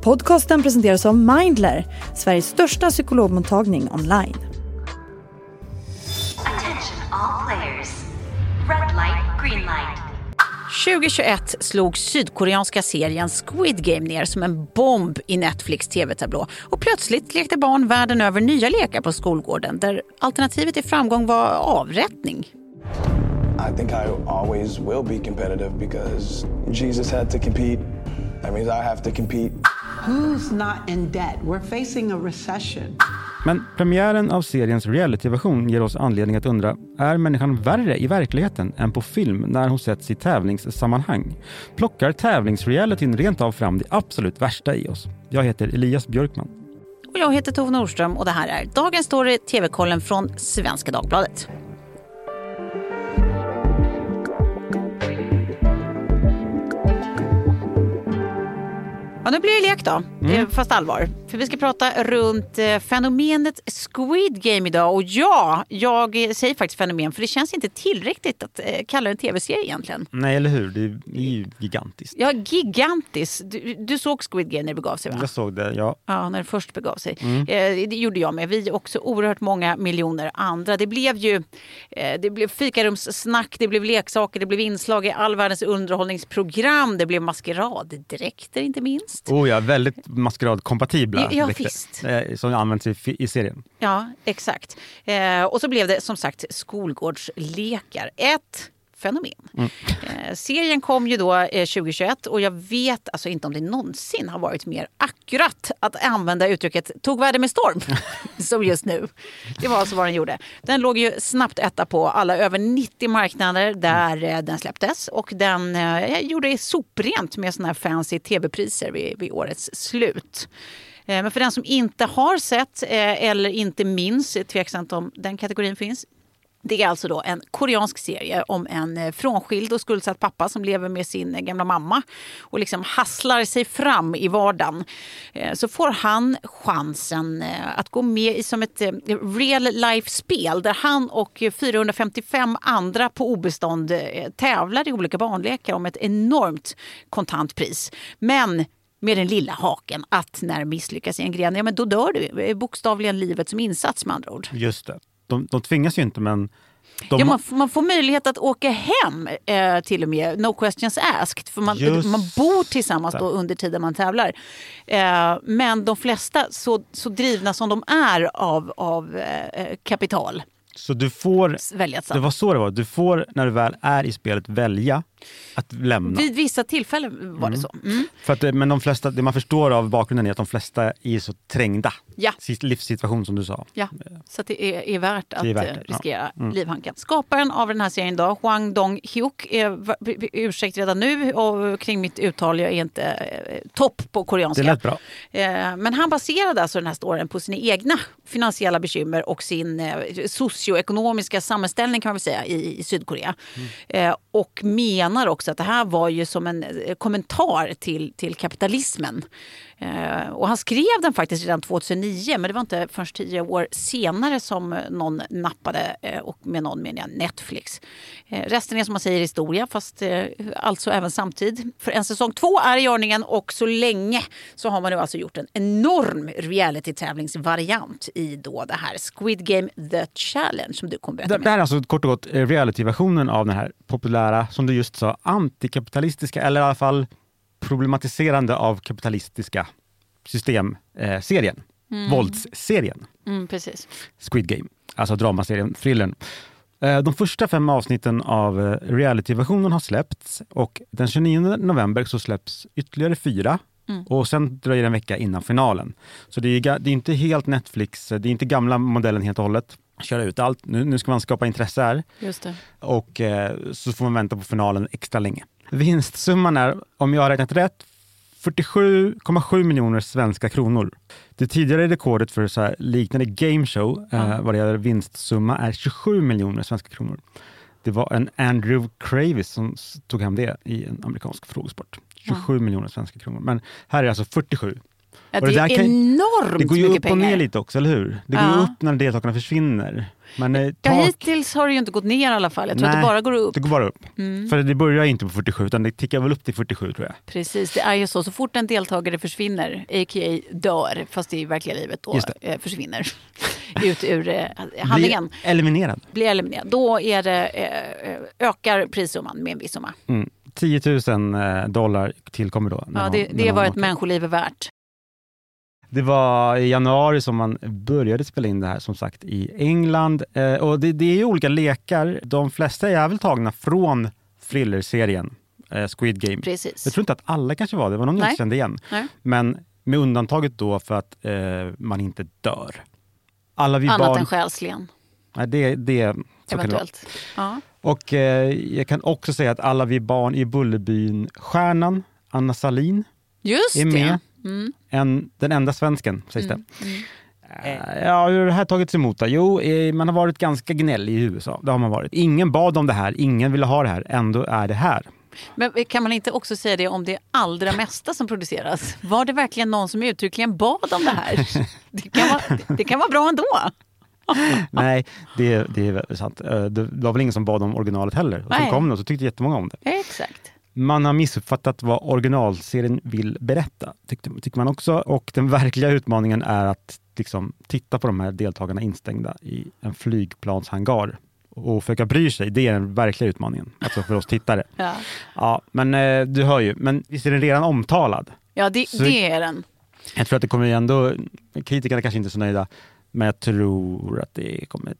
Podcasten presenteras av Mindler, Sveriges största psykologmottagning online. Attention all players. Red light, green light. 2021 slog sydkoreanska serien Squid Game ner som en bomb i Netflix tv-tablå. Och plötsligt lekte barn världen över nya lekar på skolgården där alternativet till framgång var avrättning. I think I always will be competitive because Jesus had to compete. That means I have to compete. Who's not in debt? We're facing a recession. Men premiären av seriens realityversion ger oss anledning att undra, är människan värre i verkligheten än på film när hon sätts i tävlingssammanhang? Plockar tävlingsrealityn rent av fram det absolut värsta i oss? Jag heter Elias Björkman. Och jag heter Tove Nordström och det här är Dagens Story TV-kollen från Svenska Dagbladet. Ja, nu blir det lek då, mm. fast allvar. För vi ska prata runt eh, fenomenet Squid Game idag. Och ja, jag säger faktiskt fenomen för det känns inte tillräckligt att eh, kalla det en tv-serie egentligen. Nej, eller hur? Det är ju gigantiskt. Ja, gigantiskt. Du, du, såg Squid Game när det begav sig va? Jag såg det, ja. Ja, när det först begav sig. Mm. Eh, det gjorde jag med. Vi också oerhört många miljoner andra. Det blev ju det blev fikarumssnack, det blev leksaker, det blev inslag i all världens underhållningsprogram. Det blev maskeraddräkter inte minst. Oh ja, väldigt maskeradkompatibla ja, visst. Eh, som används i, i serien. Ja, exakt. Eh, och så blev det som sagt skolgårdslekar. Ett fenomen. Mm. Eh, serien kom ju då eh, 2021 och jag vet alltså inte om det någonsin har varit mer akkurat att använda uttrycket tog världen med storm som just nu. Det var alltså vad den gjorde. Den låg ju snabbt etta på alla över 90 marknader där eh, den släpptes och den eh, gjorde soprent med såna här fancy tv-priser vid, vid årets slut. Eh, men för den som inte har sett eh, eller inte minns, tveksamt om den kategorin finns, det är alltså då en koreansk serie om en eh, frånskild och skuldsatt pappa som lever med sin eh, gamla mamma och liksom hasslar sig fram i vardagen. Eh, så får han chansen att gå med i som ett real life-spel där han och 455 andra på obestånd tävlar i olika barnlekar om ett enormt kontantpris. Men med den lilla haken att när misslyckas i en gren, ja men då dör du. Bokstavligen livet som insats med andra ord. Just det. De, de tvingas ju inte men de... Ja, man, man, får möjlighet att åka hem eh, till och med, no questions asked. För man, man bor tillsammans då under tiden man tävlar. Eh, men de flesta, så, så drivna som de är av, av eh, kapital, så du får, välja det var så det var, du får när du väl är i spelet välja att lämna. Vid vissa tillfällen var det mm. så. Mm. För att, men de flesta, det man förstår av bakgrunden är att de flesta är så trängda. Ja. Livssituation som du sa. Ja, så det är, är värt att är värt eh, riskera ja. mm. livhanken. Skaparen av den här serien då, Hwang Dong-hyuk, ursäkt redan nu och kring mitt uttal, jag är inte eh, topp på koreanska. Det lät bra. Eh, men han baserade alltså den här storyn på sina egna finansiella bekymmer och sin eh, socioekonomiska sammanställning kan man väl säga i, i Sydkorea. Mm. och menar också att det här var ju som en eh, kommentar till, till kapitalismen. Eh, och han skrev den faktiskt redan 2009 men det var inte först tio år senare som någon nappade eh, och med någon menar jag Netflix. Eh, resten är som man säger historia fast alltså även samtid. För en säsong två är i görningen och så länge så har man nu alltså gjort en enorm reality-tävlingsvariant i då det här Squid Game The Challenge som du kommer berätta det, det här är alltså kort och gott reality-versionen av den här populära, som du just sa, antikapitalistiska eller i alla fall problematiserande av kapitalistiska systemserien. Eh, mm. Våldsserien. Mm, precis. Squid Game, alltså dramaserien, thrillern. Eh, de första fem avsnitten av eh, realityversionen har släppts och den 29 november så släpps ytterligare fyra Mm. Och sen dröjer det en vecka innan finalen. Så det är, det är inte helt Netflix, det är inte gamla modellen helt och hållet. Köra ut allt. Nu, nu ska man skapa intresse här. Just det. Och eh, så får man vänta på finalen extra länge. Vinstsumman är, om jag har räknat rätt, 47,7 miljoner svenska kronor. Det tidigare rekordet för så här liknande gameshow mm. eh, vad det gäller vinstsumma är 27 miljoner svenska kronor. Det var en Andrew Kravis som tog hem det i en amerikansk frågesport. 27 mm. miljoner svenska kronor. Men här är alltså 47. Ja, Och det är kan- enormt Det går ju mycket upp och pengar. ner lite också, eller hur? Det går ju Ja. upp när deltagarna försvinner. Men eh, Ja, tak, hittills har det ju inte gått ner i alla fall. Jag tror att Nej, det bara går upp. det går bara upp. Mm. För det börjar inte på 47 utan det tickar väl upp till 47 tror jag. Precis, det är ju så. Så fort en deltagare försvinner, a.k.a. dör, fast i verkliga livet då det. eh, försvinner ut ur eh, handlingen, Blir eliminerad. blir eliminerad, då är det, eh, ökar prissumman med en viss summa. Mm. 10 000 eh, dollar tillkommer då. Ja, det, det var ett åker. människoliv är värt. Det var i januari som man började spela in det här som sagt i England. Eh, och det, det är ju olika lekar. De flesta är väl tagna från thrillerserien eh, Squid Game. Precis. Jag tror inte att alla kanske var det, det var någon jag Nej. kände igen. Nej. Men med undantaget då för att eh, man inte dör. Alla vi Annat barn... än själsligen, Nej, det, det, så kan det vara. eventuellt. Ja. Och eh, jag kan också säga att alla vi barn i Bullerbyn Stjärnan, Anna Salin, Just är med. det. Mm. en, den enda svensken sägs det. Eh, Ja, hur har det här tagits emot då? Jo, eh, man har varit ganska gnällig i USA. Det har man varit. Ingen bad om det här, ingen ville ha det här. Ändå är det här. Men kan man inte också säga det om det allra mesta som produceras? Var det verkligen någon som uttryckligen bad om det här? Det kan vara, det kan vara bra ändå. Nej, det, det är sant. Eh, Det var väl ingen som bad om originalet heller. Och Nej. kom det och så tyckte jättemånga om det. Exakt. Man har missuppfattat vad originalserien vill berätta, tyckte, tycker man också. Och den verkliga utmaningen är att liksom, titta på de här deltagarna instängda i en flygplanshangar och försöka bry sig. Det är den verkliga utmaningen, alltså för oss tittare. Ja, Ja, men eh, du hör ju, men visst är den redan omtalad? ja det, Så- det är den. Jag tror att det kommer ändå, kritikerna kanske inte är så nöjda, men jag tror att det kommer,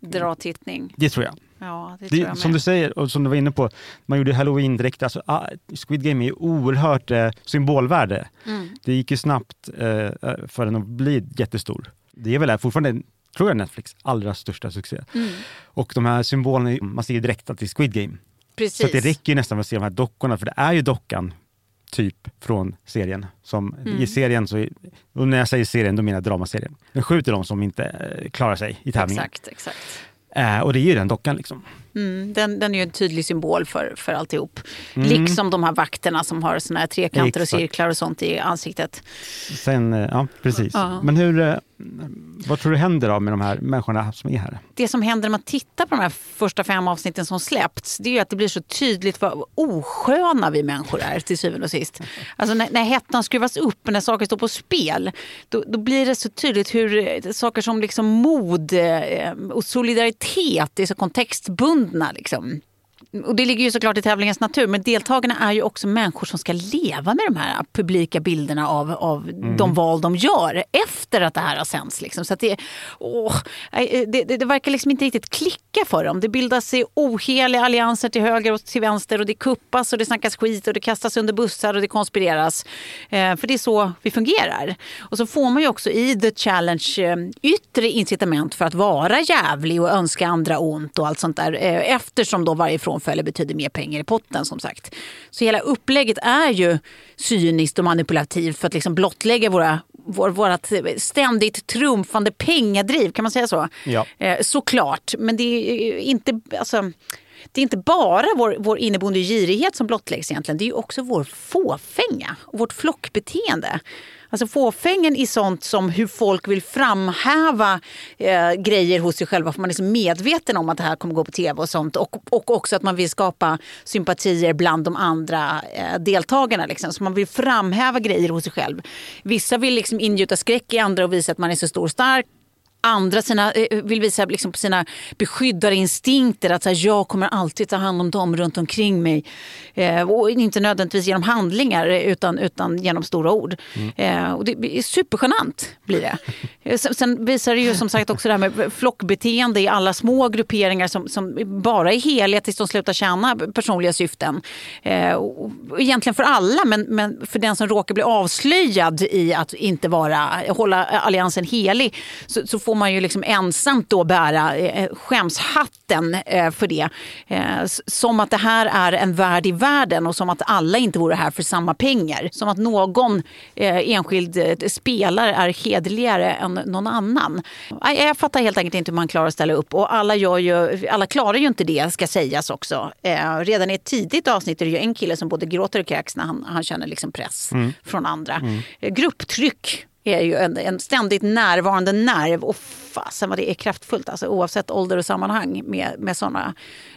Dra tittning. det tror jag. Ja, det Det, som du säger, och som du var inne på, man gjorde halloween-dräkter. Alltså, ah, Squid Game är ju oerhört eh, symbolvärde. Mm. Det gick ju snabbt eh, för den att bli jättestor. Det är väl fortfarande, tror jag, Netflix allra största succé. Mm. Och de här symbolerna, man ser ju direkt att det är Squid Game. Precis. Så det räcker ju nästan med att se de här dockorna, för det är ju dockan typ från serien. Som Mm. I serien, så, och när jag säger serien, då menar jag dramaserien. Den skjuter de som inte eh, klarar sig i tävlingen. Exakt, exakt. Eh, och det är ju den dockan liksom. Mm, den, den är ju en tydlig symbol för, för alltihop. Mm. Liksom de här vakterna som har såna här trekanter och Exakt. cirklar och sånt i ansiktet. Sen, eh, ja precis. Ja. Men hur, eh, vad tror du händer då med de här människorna som är här? Det som händer när man tittar på de här första fem avsnitten som släppts, det är att det blir så tydligt vad osköna vi människor är till syvende och sist. Alltså när, när hettan skruvas upp och när saker står på spel, då, då blir det så tydligt hur eh, saker som liksom mod och solidaritet är så kontextbundna. Liksom. Och det ligger ju såklart i tävlingens natur, men deltagarna är ju också människor som ska leva med de här publika bilderna av, av de val de gör efter att det här har sänts. Liksom. Så det, åh, det, det, det verkar liksom inte riktigt klicka för dem. Det bildas i oheliga allianser till höger och till vänster och det kuppas och det snackas skit och det kastas under bussar och det konspireras. Eh, för det är så vi fungerar. Och så får man ju också i The Challenge eh, yttre incitament för att vara jävlig och önska andra ont och allt sånt där. Eh, eftersom då varje frånfälle betyder mer pengar i potten som sagt. Så hela upplägget är ju cyniskt och manipulativt för att liksom blottlägga våra vår, vårat ständigt trumfande pengadriv, kan man säga så? Ja. Eh, såklart, men det är inte... Alltså, det är inte bara vår, vår inneboende girighet som blottläggs egentligen. Det är också vår fåfänga och vårt flockbeteende. Alltså fåfängen i sånt som hur folk vill framhäva eh, grejer hos sig själva för man är så medveten om att det här kommer gå på tv och sånt. Och, och också att man vill skapa sympatier bland de andra eh, deltagarna. Liksom. Så man vill framhäva grejer hos sig själv. Vissa vill liksom ingjuta skräck i andra och visa att man är så stor och stark. Andra sina, eh, vill visa liksom på sina beskyddarinstinkter. Att så här, jag kommer alltid ta hand om dem runt omkring mig. Eh, och inte nödvändigtvis genom handlingar eh, utan, utan genom stora ord. Eh, och det är supergenant blir det. Eh, sen, sen visar det ju som sagt också det här med flockbeteende i alla små grupperingar som, som bara är heliga tills de slutar tjäna personliga syften. Eh, och, och egentligen för alla men, men för den som råkar bli avslöjad i att inte vara, hålla alliansen helig så, så får får man ju liksom ensamt då bära eh, skämshatten eh, för det. Eh, som att det här är en värld i världen och som att alla inte vore här för samma pengar. Som att någon eh, enskild eh, spelare är hederligare än någon annan. Nej, Jag fattar helt enkelt inte hur man klarar att ställa upp och alla, ju, alla klarar ju inte det ska sägas också. Eh, redan i ett tidigt avsnitt är det ju en kille som både gråter och kräks när han, han känner liksom press från andra. Eh, grupptryck är ju en, en ständigt närvarande nerv. Och fasen vad det är kraftfullt, alltså, oavsett ålder och sammanhang med, med såna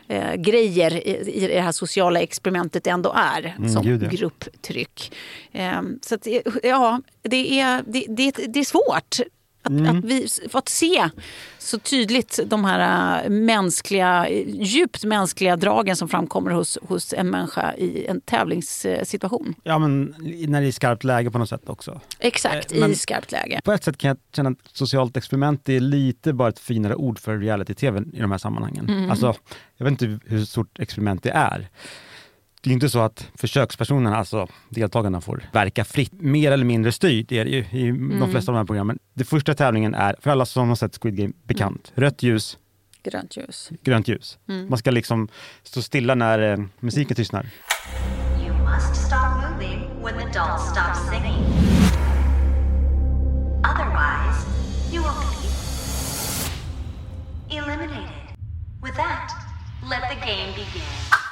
eh, grejer i, i det här sociala experimentet det ändå är. som gud, ja. grupptryck. Eh, så att, ja, det är, det, det, det är svårt. Att, Mm. att, vi, att se så tydligt de här äh, mänskliga, djupt mänskliga dragen som framkommer hos, hos en människa i en tävlingssituation. Ja, men när det är skarpt läge på något sätt också. Exakt, Eh, men- i skarpt läge. På ett sätt kan jag känna att socialt experiment är lite bara ett finare ord för reality-tv i de här sammanhangen. Mm. Alltså, jag vet inte hur stort experiment det är. Det är inte så att försökspersonerna, alltså deltagarna, får verka fritt. Mer eller mindre styrt är det ju i Mm. de flesta av de här programmen. Den första tävlingen är, för alla som har sett Squid Game, bekant. Mm. Rött ljus, Grönt ljus. grönt ljus. Mm. Man ska liksom stå stilla när eh, musiken tystnar. You must stop moving when the doll stops singing. Otherwise, you will be eliminated. With that, let the game begin.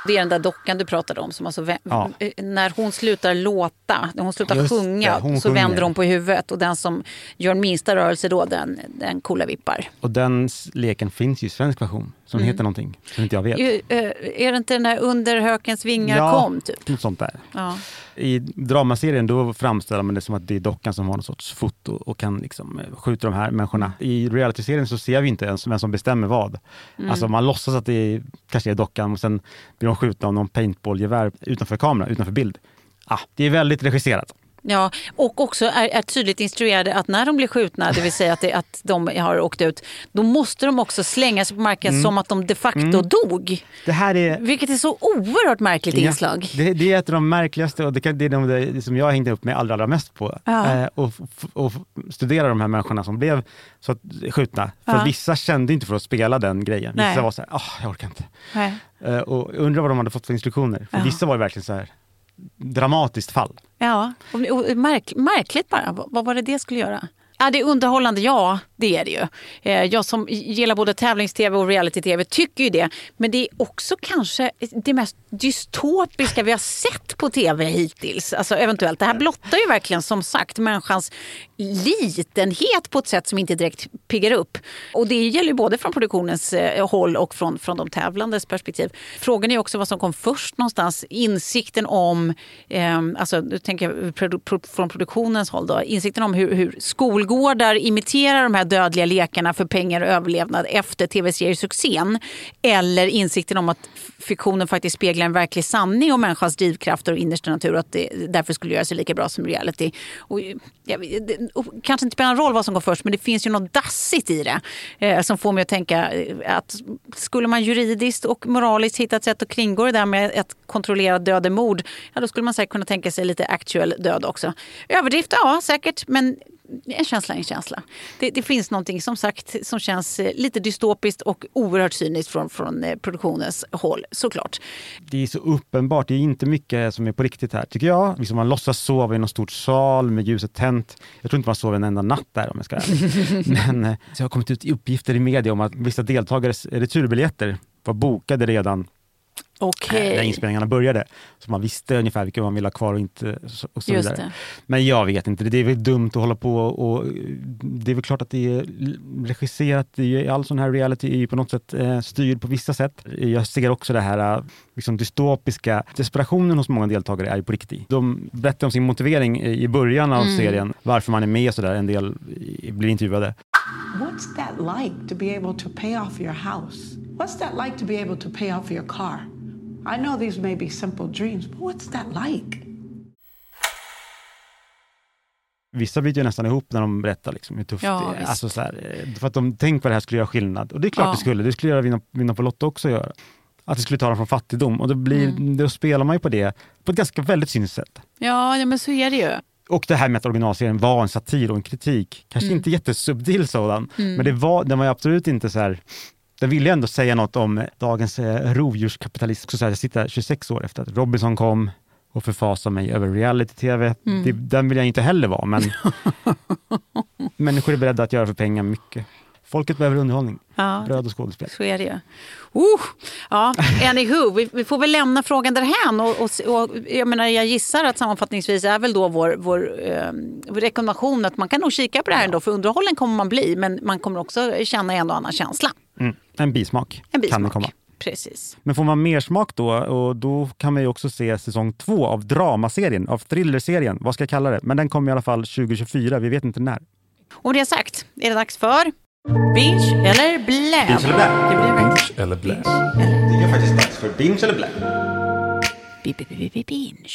Det är den där dockan du pratade om. Som alltså, Ja. eh, När hon slutar låta, när hon slutar Just det, sjunga, hon så sjunger. vänder hon på huvudet. Och den som gör minsta rörelse då, den, den coola vippar. Och den leken finns ju i svensk version, som Mm. heter någonting som inte jag vet. Eh, Är det inte den där Under hökens vingar Ja. kom? Typ? Något sånt där. Ja. I dramaserien då framställer man det som att det är dockan som har någon sorts foto och kan liksom eh, skjuta de här människorna. I realityserien så ser vi inte ens vem som bestämmer vad. Mm. Alltså man låtsas att det är, kanske är dockan och sen blir de skjutna av någon paintballgevär utanför kamera, utanför bild. Ah, det är väldigt regisserat. Ja, och också är, är tydligt instruerade att när de blir skjutna, det vill säga att, det, att de har åkt ut, då måste de också slänga sig på marken Mm. som att de de facto dog. Det här är Vilket är så oerhört märkligt inslag. Ja, det, det är ett av de märkligaste och det, kan, det är de som jag hängde upp mig allra, allra mest på. Ja. Eh, och, och studera de här människorna som blev så att, skjutna. För Ja. vissa kände inte för att spela den grejen. Vissa Nej. var så här, "Åh, jag orkar inte. Eh, och undrar vad de hade fått för instruktioner. För vissa var verkligen så här dramatiskt fall. Ja, och, märk, märkligt bara. Vad, var det det skulle göra? Ja, det är underhållande, ja det är det ju. Eh, jag som gillar både tävlings-tv och reality-tv tycker ju det. Men det är också kanske det mest dystopiska vi har sett på tv hittills. Alltså eventuellt. Det här blottar ju verkligen som sagt människans litenhet på ett sätt som inte direkt piggar upp. Och det gäller både från produktionens eh, håll och från, från de tävlandes perspektiv. Frågan är också vad som kom först någonstans. Insikten om, eh, alltså nu tänker jag produ- pro, från produktionens håll då, insikten om hur, hur skolgårdar imiterar de här dödliga lekarna för pengar och överlevnad efter tv-seriesuccén. Eller insikten om att fiktionen faktiskt speglar en verklig sanning om människans drivkrafter och innersta natur och att det därför skulle göra sig lika bra som reality. Och, eh, ja, det, kanske inte spelar någon roll vad som går först men det finns ju något dassigt i det eh, som får mig att tänka eh, att skulle man juridiskt och moraliskt hitta ett sätt att kringgå det där med ett kontrollerat dödemord, ja då skulle man säkert kunna tänka sig lite actual död också. Överdrift, ja säkert, men en känsla är en känsla. Det, det finns någonting som sagt som känns eh, lite dystopiskt och oerhört cyniskt från, från eh, produktionens håll såklart. Det är så uppenbart, det är inte mycket som är på riktigt här, tycker jag. Liksom man låtsas sova i någon stort sal med ljuset tänt. Jag tror inte man sover en enda natt där om jag ska. Men eh, så har kommit ut uppgifter i media om att vissa deltagares returbiljetter var bokade redan Okej. eh, när inspelningarna började. Så man visste ungefär vilka man ville ha kvar och inte. Och så Just vidare. det. Men jag vet inte, det är väl dumt att hålla på och det är väl klart att det är regisserat, ju- all sån här reality är ju på något sätt eh, styrd på vissa sätt. Jag ser också det här eh, liksom dystopiska, desperationen hos många deltagare är ju på riktigt. De berättar om sin motivering i i början av serien, varför man är med och sådär, en del i- blir intervjuade. What's that like to be able to pay off your house? What's that like to be able to pay off your car? I know these may be simple dreams, but what's that like? Vissa bryter ju nästan ihop när de berättar liksom hur tufft Ja, det är. visst. Alltså så här, eh, för att de tänker vad det här skulle göra skillnad. Och det är klart Ja. det skulle. Det skulle göra vinna, vinna på Lotto också göra. Att det skulle ta dem från fattigdom. Och då, blir, Mm. då spelar man ju på det på ett ganska väldigt cyniskt sätt. Ja, ja, men så är det ju. Och det här med att originalserien var en satir och en kritik, kanske Mm. inte jättesubtil sådan, men det var, den var ju absolut inte så här den ville ändå säga något om dagens eh, rovdjurskapitalism. Så så här, jag sitter här 26 år efter att Robinson kom och förfasar mig över reality-tv. Mm. Den vill jag inte heller vara, men människor är beredda att göra för pengar mycket. Folket behöver underhållning, Ja, bröd och skådespel. så är det ju. Uh, ja, anywho, vi, vi får väl lämna frågan därhän. Och, och, och, jag, menar, jag gissar att sammanfattningsvis är väl då vår, vår eh, rekommendation att man kan nog kika på det här ändå. För underhållen kommer man bli, men man kommer också känna en och annan känsla. Mm. En bismak, En kan det bismak. komma. Precis. Men får man mer smak då, och då kan ju också se säsong två av dramaserien, av thrillerserien, vad ska jag kalla det? Men den kommer i alla fall 2024, vi vet inte när. Och det sagt är det dags för binge eller blä. Binge eller blä. Det blir verkligen Eller blä. Det är faktiskt dags för binge eller blä. bi- bi- bi- bi- binge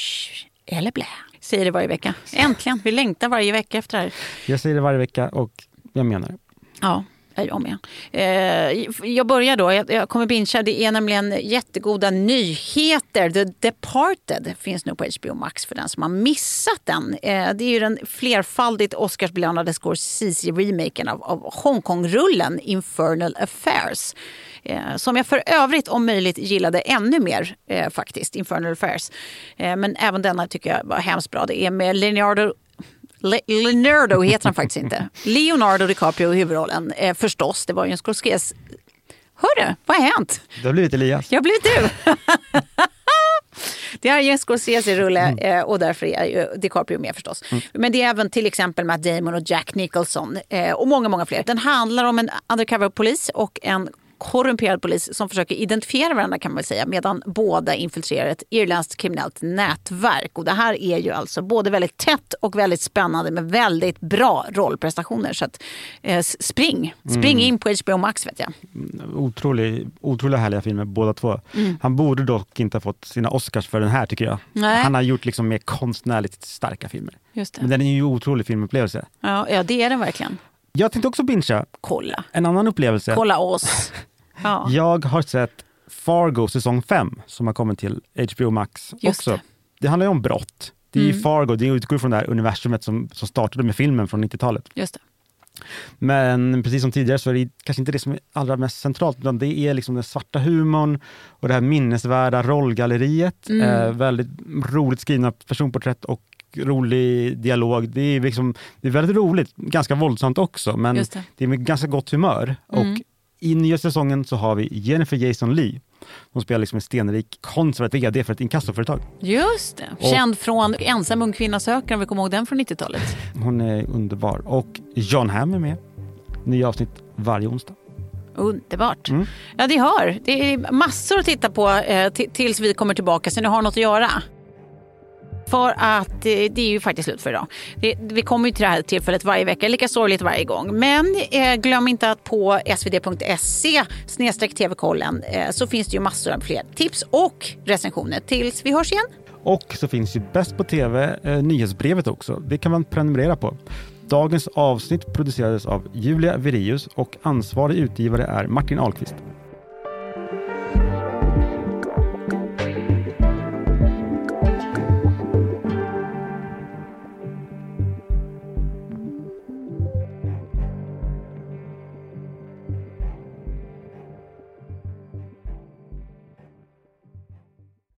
eller blä. Säger det varje vecka. Äntligen, vi längtar varje vecka efter det här. Jag säger det varje vecka och jag menar det. Ja, jag med. Eh, jag börjar då. Jag, jag kommer bincha. Det är nämligen jättegoda nyheter. The Departed finns nu på HBO Max för den som har missat den. Eh, det är ju den flerfaldigt Oscarsbelönade Scorsese-remaken av, av Hongkong-rullen Infernal Affairs. Eh, som jag för övrigt om möjligt gillade ännu mer eh, faktiskt, Infernal Affairs. Eh, men även denna tycker jag var hemskt bra. Det är med Leonardo Le- Leonardo heter han faktiskt inte. Leonardo DiCaprio i huvudrollen eh, förstås. Det var ju en Scorsese... Hörru, vad har hänt? Det har blivit Elias. Jag blev du! Det är ju en Scorsese-rulle eh, och därför är ju DiCaprio med förstås. Men det är även till exempel Matt Damon och Jack Nicholson eh, och många, många fler. Den handlar om en undercover-polis och en korrumperad polis som försöker identifiera varandra kan man säga medan båda infiltrerar ett irländskt kriminellt nätverk. Och det här är ju alltså både väldigt tätt och väldigt spännande med väldigt bra rollprestationer. Så att, eh, spring, spring in på HBO Max vet jag. Otrolig, otroliga härliga filmer båda två. Han borde dock inte ha fått sina Oscars för den här tycker jag. Nej. Han har gjort liksom mer konstnärligt starka filmer. Men den är ju en otrolig filmupplevelse. Ja, ja, det är den verkligen. Jag tänkte också bingea Kolla. en annan upplevelse. Kolla oss. Ja. Jag har sett Fargo säsong 5 som har kommit till HBO Max Just också. det. Det. handlar ju om brott. Det är Mm. Fargo, det utgår från det här universumet som, som startade med filmen från 90-talet. Just det. Men precis som tidigare så är det kanske inte det som är allra mest centralt, utan det är liksom den svarta humorn och det här minnesvärda rollgalleriet. Mm. Eh, väldigt roligt skrivna personporträtt och rolig dialog. Det är, liksom, det är väldigt roligt, ganska våldsamt också, men det. det är med ganska gott humör. Mm. Och i nya säsongen så har vi Jennifer Jason Leigh. Hon spelar liksom en stenrik konservativ vd för ett inkassoföretag. Just det. Och- Känd från Ensam ung kvinna söker, om vi kommer ihåg den från 90-talet. Hon är underbar. Och John Hamm är med. Nya avsnitt varje onsdag. Underbart. Mm. Ja, det hör. Det är massor att titta på eh, ti- tills vi kommer tillbaka, så ni har något att göra. För att eh, det är ju faktiskt slut för idag. Det, vi kommer ju till det här tillfället varje vecka, lika sorgligt varje gång. Men eh, glöm inte att på svd.se snedstreck tv-kollen eh, så finns det ju massor av fler tips och recensioner. Tills vi hörs igen. Och så finns ju Bäst på TV, eh, nyhetsbrevet också. Det kan man prenumerera på. Dagens avsnitt producerades av Julia Virius och ansvarig utgivare är Martin Ahlqvist.